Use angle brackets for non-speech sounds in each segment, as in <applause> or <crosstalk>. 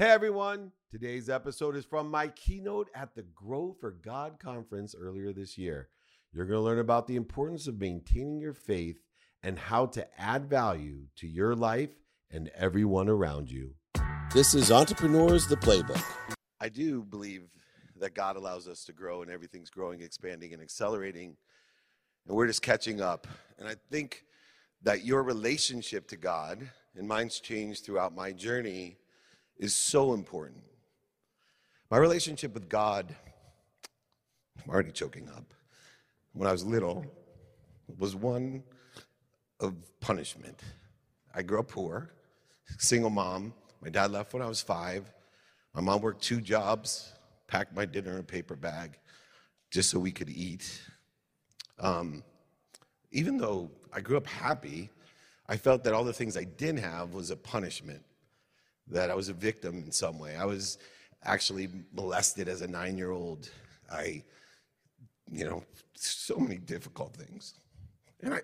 Hey everyone, today's episode is from my keynote at the Grow for God conference earlier this year. You're going to learn about the importance of maintaining your faith and how to add value to your life and everyone around you. This is Entrepreneurs the Playbook. I do believe that God allows us to grow and everything's growing, expanding, and accelerating, and we're just catching up. And I think that your relationship to God, and mine's changed throughout my journey, is so important. My relationship with God, I'm already choking up, when I was little, was one of punishment. I grew up poor, single mom. My dad left when I was five. My mom worked two jobs, packed my dinner in a paper bag just so we could eat. Um, even though I grew up happy, I felt that all the things I didn't have was a punishment, that I was a victim in some way. I was actually molested as a nine year old. I, you know, so many difficult things. And I,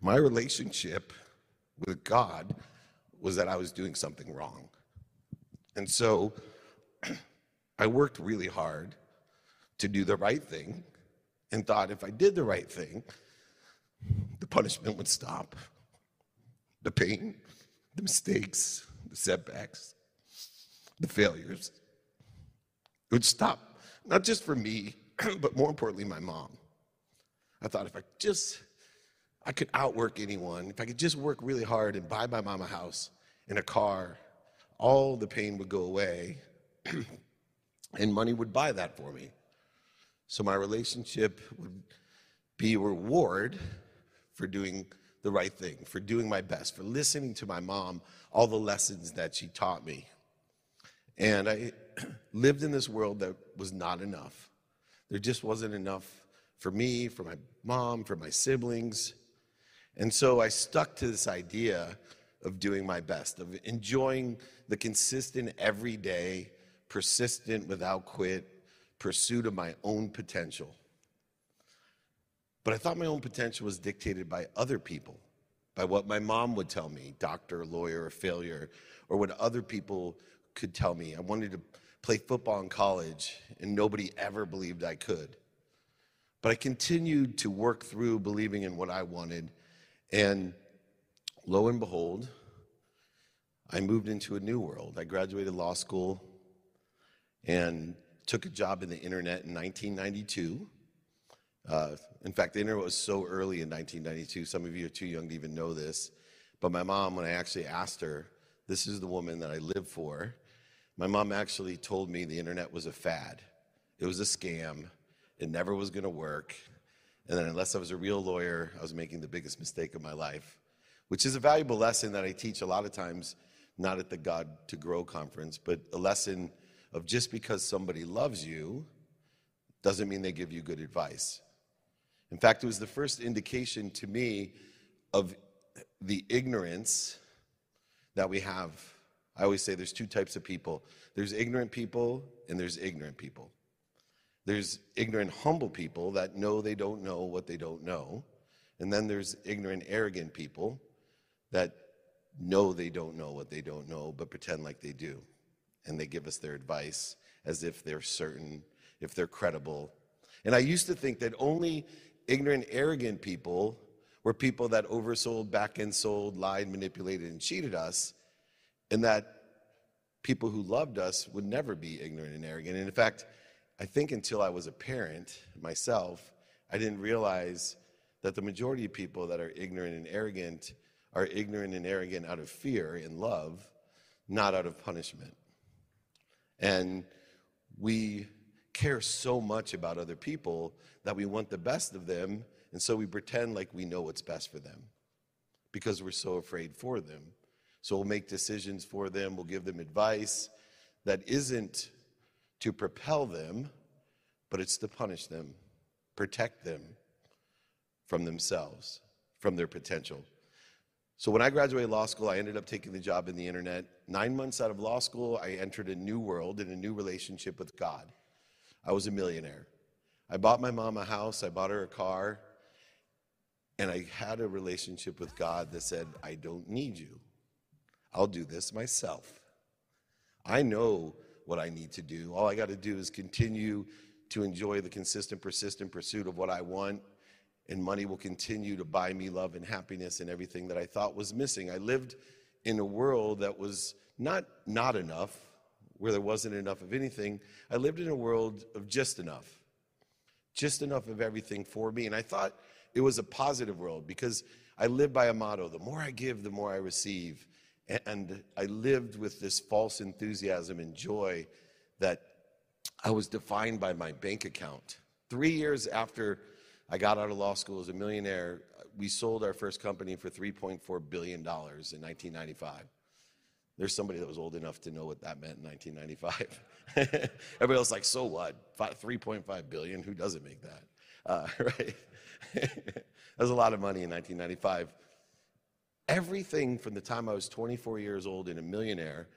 my relationship with God was that I was doing something wrong. And so <clears throat> I worked really hard to do the right thing and thought if I did the right thing, the punishment would stop. The pain, the mistakes, setbacks, the failures. It would stop, not just for me, <clears throat> but more importantly, my mom. I thought if I just, I could outwork anyone, if I could just work really hard and buy my mom a house and a car, all the pain would go away <clears throat> and money would buy that for me. So my relationship would be a reward for doing the right thing, for doing my best, for listening to my mom, all the lessons that she taught me. And I <clears throat> lived in this world that was not enough. There just wasn't enough for me, for my mom, for my siblings. And so I stuck to this idea of doing my best, of enjoying the consistent, everyday, persistent, without quit pursuit of my own potential. But I thought my own potential was dictated by other people, by what my mom would tell me, doctor, lawyer, a failure, or what other people could tell me. I wanted to play football in college, and nobody ever believed I could. But I continued to work through believing in what I wanted, and lo and behold, I moved into a new world. I graduated law school and took a job in the internet in 1992. Uh, in fact, the internet was so early in 1992, some of you are too young to even know this. But my mom, when I actually asked her, this is the woman that I live for, my mom actually told me the internet was a fad. It was a scam. It never was going to work. And then, unless I was a real lawyer, I was making the biggest mistake of my life, which is a valuable lesson that I teach a lot of times, not at the God to Grow conference, but a lesson of just because somebody loves you doesn't mean they give you good advice. In fact, it was the first indication to me of the ignorance that we have. I always say there's two types of people there's ignorant people, and there's ignorant people. There's ignorant, humble people that know they don't know what they don't know. And then there's ignorant, arrogant people that know they don't know what they don't know, but pretend like they do. And they give us their advice as if they're certain, if they're credible. And I used to think that only ignorant, arrogant people were people that oversold, back end sold, lied, manipulated, and cheated us, and that people who loved us would never be ignorant and arrogant. And in fact, I think until I was a parent myself, I didn't realize that the majority of people that are ignorant and arrogant are ignorant and arrogant out of fear and love, not out of punishment. And we care so much about other people that we want the best of them, and so we pretend like we know what's best for them because we're so afraid for them. So we'll make decisions for them, we'll give them advice that isn't to propel them, but it's to punish them, protect them from themselves, from their potential. So when I graduated law school, I ended up taking the job in the internet. Nine months out of law school, I entered a new world and a new relationship with God. I was a millionaire. I bought my mom a house, I bought her a car, and I had a relationship with God that said, I don't need you. I'll do this myself. I know what I need to do. All I got to do is continue to enjoy the consistent, persistent pursuit of what I want, and money will continue to buy me love and happiness and everything that I thought was missing. I lived in a world that was not not enough, where there wasn't enough of anything. I lived in a world of just enough, just enough of everything for me. And I thought it was a positive world because I lived by a motto the more I give, the more I receive. And I lived with this false enthusiasm and joy that I was defined by my bank account. Three years after I got out of law school as a millionaire, we sold our first company for $3.4 billion in 1995. There's somebody that was old enough to know what that meant in 1995. <laughs> Everybody else like, so what? 3.5 billion? Who doesn't make that? Uh, <laughs> right? <laughs> that was a lot of money in 1995. Everything from the time I was 24 years old and a millionaire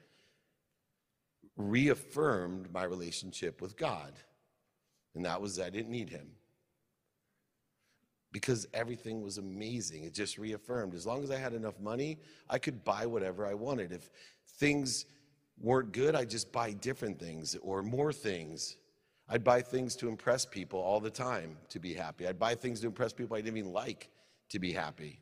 reaffirmed my relationship with God. And that was I didn't need him. Because everything was amazing. It just reaffirmed. As long as I had enough money, I could buy whatever I wanted. If things weren't good, I'd just buy different things or more things. I'd buy things to impress people all the time to be happy. I'd buy things to impress people I didn't even like to be happy.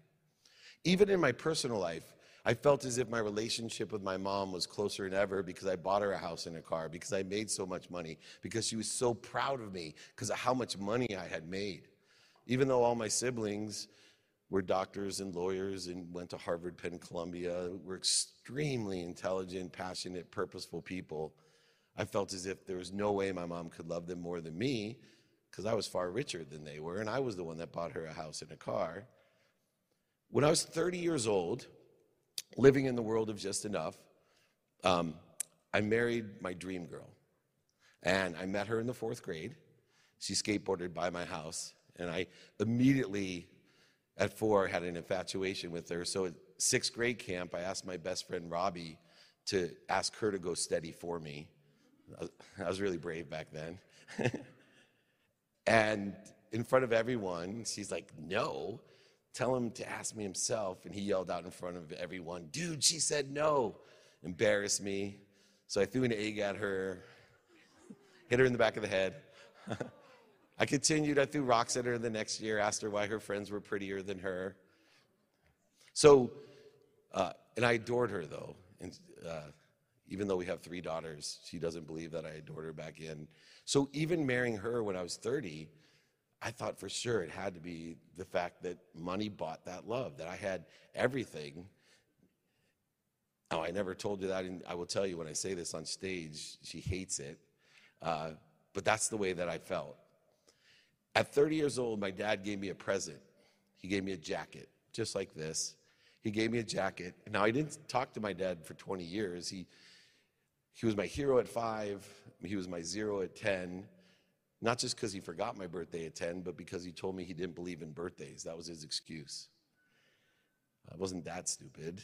Even in my personal life, I felt as if my relationship with my mom was closer than ever because I bought her a house and a car, because I made so much money, because she was so proud of me because of how much money I had made. Even though all my siblings were doctors and lawyers and went to Harvard, Penn, Columbia, were extremely intelligent, passionate, purposeful people, I felt as if there was no way my mom could love them more than me because I was far richer than they were, and I was the one that bought her a house and a car. When I was 30 years old, living in the world of just enough, um, I married my dream girl. And I met her in the fourth grade. She skateboarded by my house. And I immediately, at four, had an infatuation with her. So at sixth grade camp, I asked my best friend Robbie to ask her to go steady for me. I was really brave back then. <laughs> and in front of everyone, she's like, no tell him to ask me himself. And he yelled out in front of everyone, dude, she said no. Embarrassed me. So I threw an egg at her, hit her in the back of the head. <laughs> I continued. I threw rocks at her the next year, asked her why her friends were prettier than her. So, uh, and I adored her though. And uh, even though we have three daughters, she doesn't believe that I adored her back in. So even marrying her when I was 30, I thought for sure it had to be the fact that money bought that love, that I had everything. Oh, I never told you that, and I will tell you when I say this on stage, she hates it. Uh, but that's the way that I felt. At 30 years old, my dad gave me a present. He gave me a jacket, just like this. He gave me a jacket. Now, I didn't talk to my dad for 20 years. He, he was my hero at five, he was my zero at 10. Not just because he forgot my birthday at 10, but because he told me he didn't believe in birthdays. That was his excuse. I wasn't that stupid.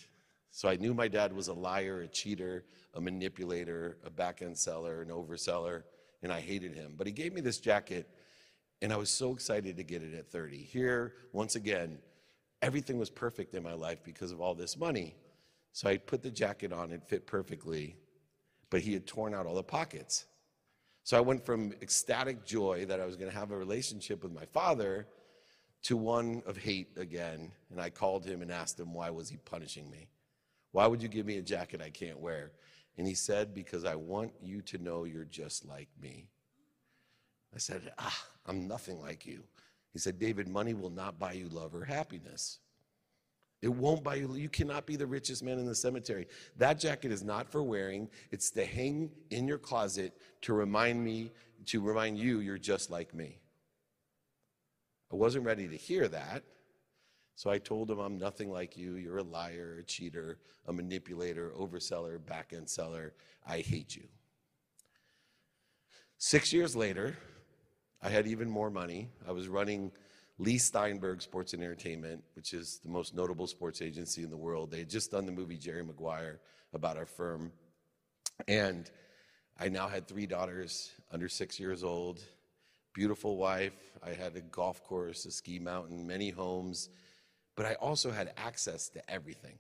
So I knew my dad was a liar, a cheater, a manipulator, a back end seller, an overseller, and I hated him. But he gave me this jacket, and I was so excited to get it at 30. Here, once again, everything was perfect in my life because of all this money. So I put the jacket on, it fit perfectly, but he had torn out all the pockets. So I went from ecstatic joy that I was going to have a relationship with my father to one of hate again. And I called him and asked him, why was he punishing me? Why would you give me a jacket I can't wear? And he said, because I want you to know you're just like me. I said, ah, I'm nothing like you. He said, David, money will not buy you love or happiness. It won't buy you. You cannot be the richest man in the cemetery. That jacket is not for wearing. It's to hang in your closet to remind me, to remind you you're just like me. I wasn't ready to hear that. So I told him, I'm nothing like you. You're a liar, a cheater, a manipulator, overseller, back end seller. I hate you. Six years later, I had even more money. I was running Leigh Steinberg Sports and Entertainment, which is the most notable sports agency in the world. They had just done the movie Jerry Maguire about our firm. And I now had three daughters under six years old, beautiful wife. I had a golf course, a ski mountain, many homes, but I also had access to everything.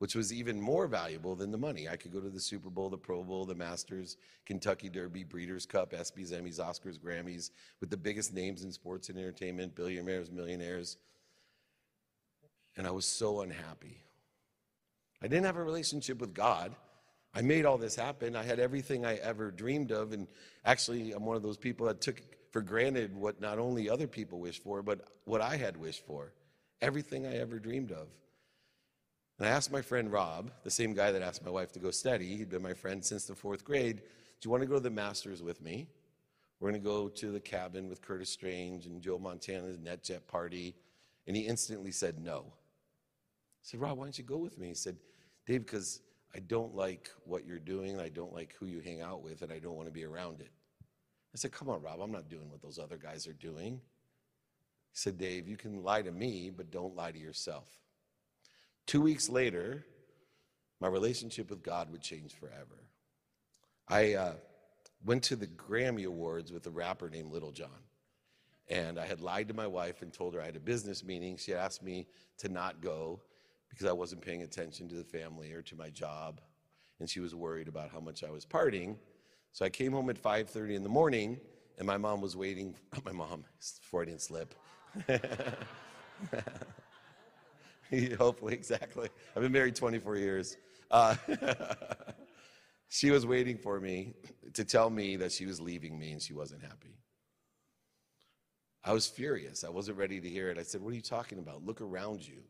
Which was even more valuable than the money. I could go to the Super Bowl, the Pro Bowl, the Masters, Kentucky Derby, Breeders' Cup, ESPYs, Emmys, Oscars, Grammys, with the biggest names in sports and entertainment, billionaires, millionaires. And I was so unhappy. I didn't have a relationship with God. I made all this happen. I had everything I ever dreamed of. And actually, I'm one of those people that took for granted what not only other people wished for, but what I had wished for. Everything I ever dreamed of. And I asked my friend Rob, the same guy that asked my wife to go steady, he'd been my friend since the fourth grade, do you want to go to the Masters with me? We're going to go to the cabin with Curtis Strange and Joe Montana's NetJet party. And he instantly said no. I said, Rob, why don't you go with me? He said, Dave, because I don't like what you're doing, I don't like who you hang out with, and I don't want to be around it. I said, Come on, Rob, I'm not doing what those other guys are doing. He said, Dave, you can lie to me, but don't lie to yourself. Two weeks later, my relationship with God would change forever. I uh, went to the Grammy Awards with a rapper named Lil Jon. And I had lied to my wife and told her I had a business meeting. She asked me to not go because I wasn't paying attention to the family or to my job. And she was worried about how much I was partying. So I came home at 5:30 in the morning, and my mom was waiting. <laughs> My mom, <laughs> Freudian slip. <laughs> <laughs> Hopefully, exactly. I've been married 24 years. Uh, <laughs> she was waiting for me to tell me that she was leaving me and she wasn't happy. I was furious. I wasn't ready to hear it. I said, What are you talking about? Look around you.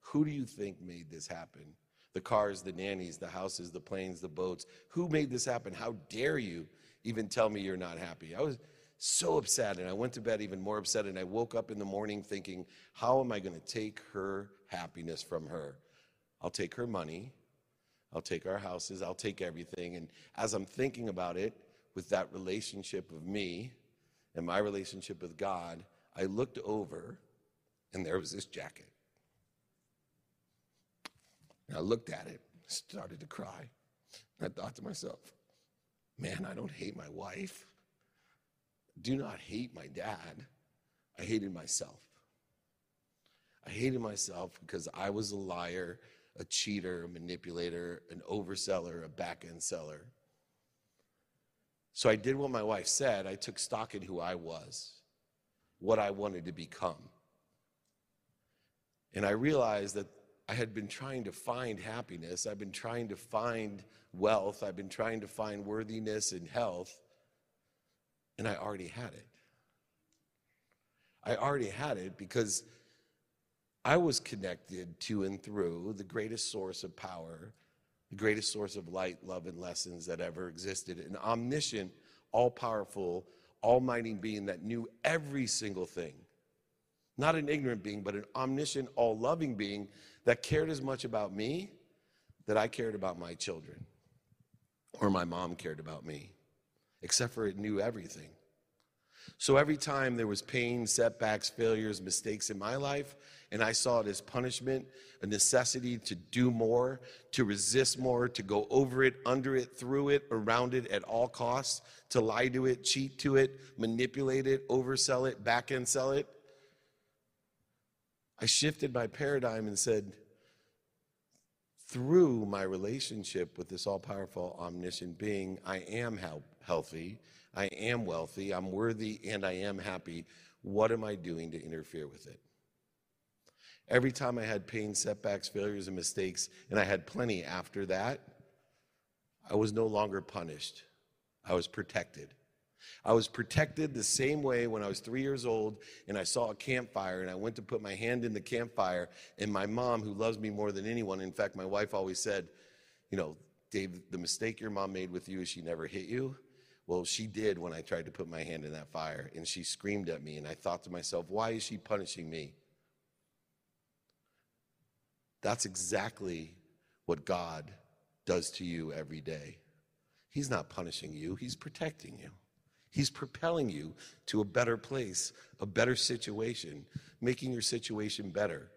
Who do you think made this happen? The cars, the nannies, the houses, the planes, the boats. Who made this happen? How dare you even tell me you're not happy? I was so upset and I went to bed even more upset and I woke up in the morning thinking, how am I going to take her happiness from her? I'll take her money. I'll take our houses. I'll take everything. And as I'm thinking about it with that relationship of me and my relationship with God, I looked over and there was this jacket. And I looked at it, started to cry. I thought to myself, man, I don't hate my wife. Do not hate my dad. I hated myself. I hated myself because I was a liar, a cheater, a manipulator, an overseller, a back end seller. So I did what my wife said. I took stock in who I was, what I wanted to become. And I realized that I had been trying to find happiness. I've been trying to find wealth. I've been trying to find worthiness and health. And I already had it. I already had it because I was connected to and through the greatest source of power, the greatest source of light, love, and lessons that ever existed an omniscient, all powerful, almighty being that knew every single thing. Not an ignorant being, but an omniscient, all loving being that cared as much about me that I cared about my children or my mom cared about me, except for it knew everything. So every time there was pain, setbacks, failures, mistakes in my life, and I saw it as punishment, a necessity to do more, to resist more, to go over it, under it, through it, around it at all costs, to lie to it, cheat to it, manipulate it, oversell it, back end sell it, I shifted my paradigm and said, through my relationship with this all powerful, omniscient being, I am healthy, I am wealthy, I'm worthy, and I am happy. What am I doing to interfere with it? Every time I had pain, setbacks, failures, and mistakes, and I had plenty after that, I was no longer punished. I was protected. I was protected the same way when I was three years old and I saw a campfire and I went to put my hand in the campfire. And my mom, who loves me more than anyone, in fact, my wife always said, You know, Dave, the mistake your mom made with you is she never hit you. Well, she did when I tried to put my hand in that fire and she screamed at me. And I thought to myself, Why is she punishing me? That's exactly what God does to you every day. He's not punishing you, He's protecting you. He's propelling you to a better place, a better situation, making your situation better.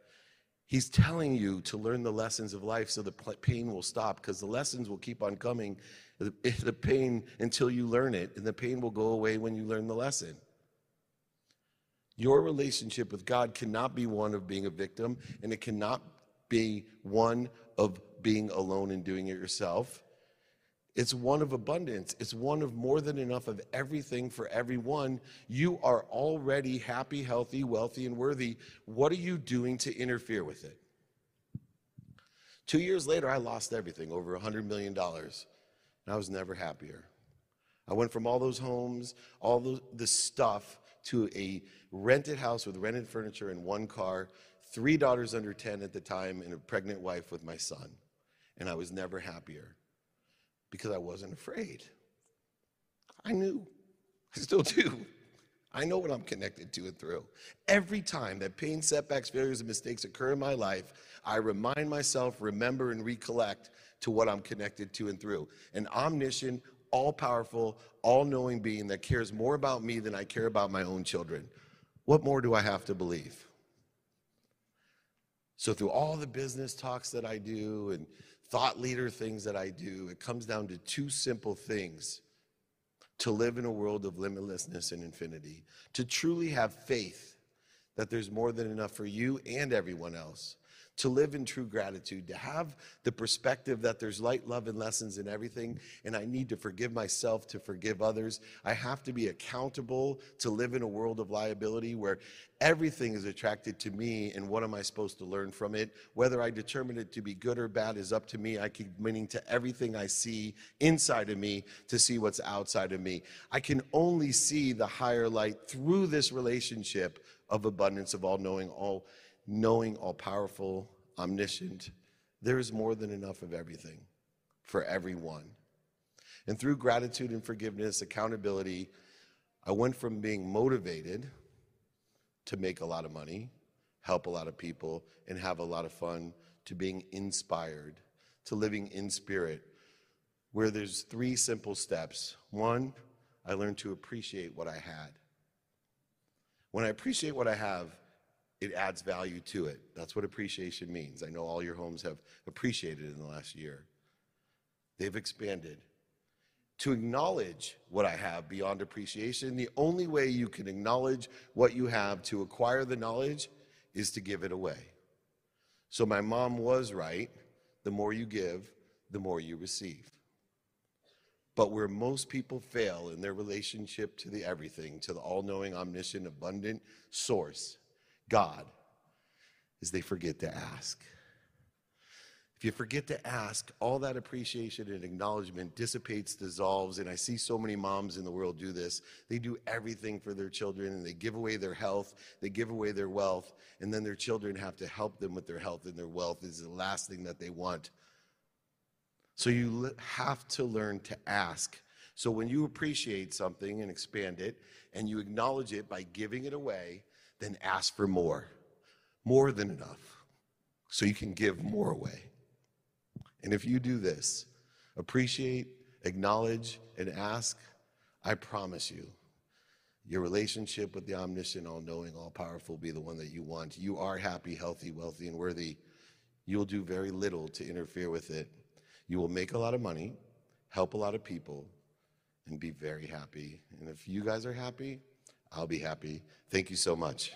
He's telling you to learn the lessons of life so the pain will stop because the lessons will keep on coming, <laughs> the pain until you learn it, and the pain will go away when you learn the lesson. Your relationship with God cannot be one of being a victim, and it cannot be one of being alone and doing it yourself. It's one of abundance. It's one of more than enough of everything for everyone. You are already happy, healthy, wealthy, and worthy. What are you doing to interfere with it? Two years later, I lost everything over $100 million, and I was never happier. I went from all those homes, all the stuff, to a rented house with rented furniture and one car, three daughters under 10 at the time, and a pregnant wife with my son. And I was never happier because I wasn't afraid. I knew. I still do. I know what I'm connected to and through. Every time that pain, setbacks, failures, and mistakes occur in my life, I remind myself, remember, and recollect to what I'm connected to and through. An omniscient, all powerful, all knowing being that cares more about me than I care about my own children. What more do I have to believe? So, through all the business talks that I do and thought leader things that I do, it comes down to two simple things. To live in a world of limitlessness and infinity, to truly have faith that there's more than enough for you and everyone else, to live in true gratitude, to have the perspective that there's light, love, and lessons in everything, and I need to forgive myself to forgive others. I have to be accountable to live in a world of liability where everything is attracted to me, and what am I supposed to learn from it? Whether I determine it to be good or bad is up to me. I keep meaning to everything I see inside of me to see what's outside of me. I can only see the higher light through this relationship of abundance of all knowing, all knowing, all powerful, omniscient, there is more than enough of everything for everyone. And through gratitude and forgiveness, accountability, I went from being motivated to make a lot of money, help a lot of people, and have a lot of fun to being inspired, to living in spirit, where there's three simple steps. One, I learned to appreciate what I had. When I appreciate what I have, it adds value to it. That's what appreciation means. I know all your homes have appreciated in the last year. They've expanded. To acknowledge what I have beyond appreciation, the only way you can acknowledge what you have to acquire the knowledge is to give it away. So my mom was right. The more you give, the more you receive. But where most people fail in their relationship to the everything, to the all knowing, omniscient, abundant source, God is they forget to ask. If you forget to ask, all that appreciation and acknowledgement dissipates, dissolves. And I see so many moms in the world do this. They do everything for their children and they give away their health, they give away their wealth, and then their children have to help them with their health, and their wealth is the last thing that they want. So you have to learn to ask. So when you appreciate something and expand it, and you acknowledge it by giving it away, then ask for more, more than enough, so you can give more away. And if you do this, appreciate, acknowledge, and ask, I promise you, your relationship with the omniscient, all knowing, all powerful be the one that you want. You are happy, healthy, wealthy, and worthy. You will do very little to interfere with it. You will make a lot of money, help a lot of people, and be very happy. And if you guys are happy, I'll be happy. Thank you so much.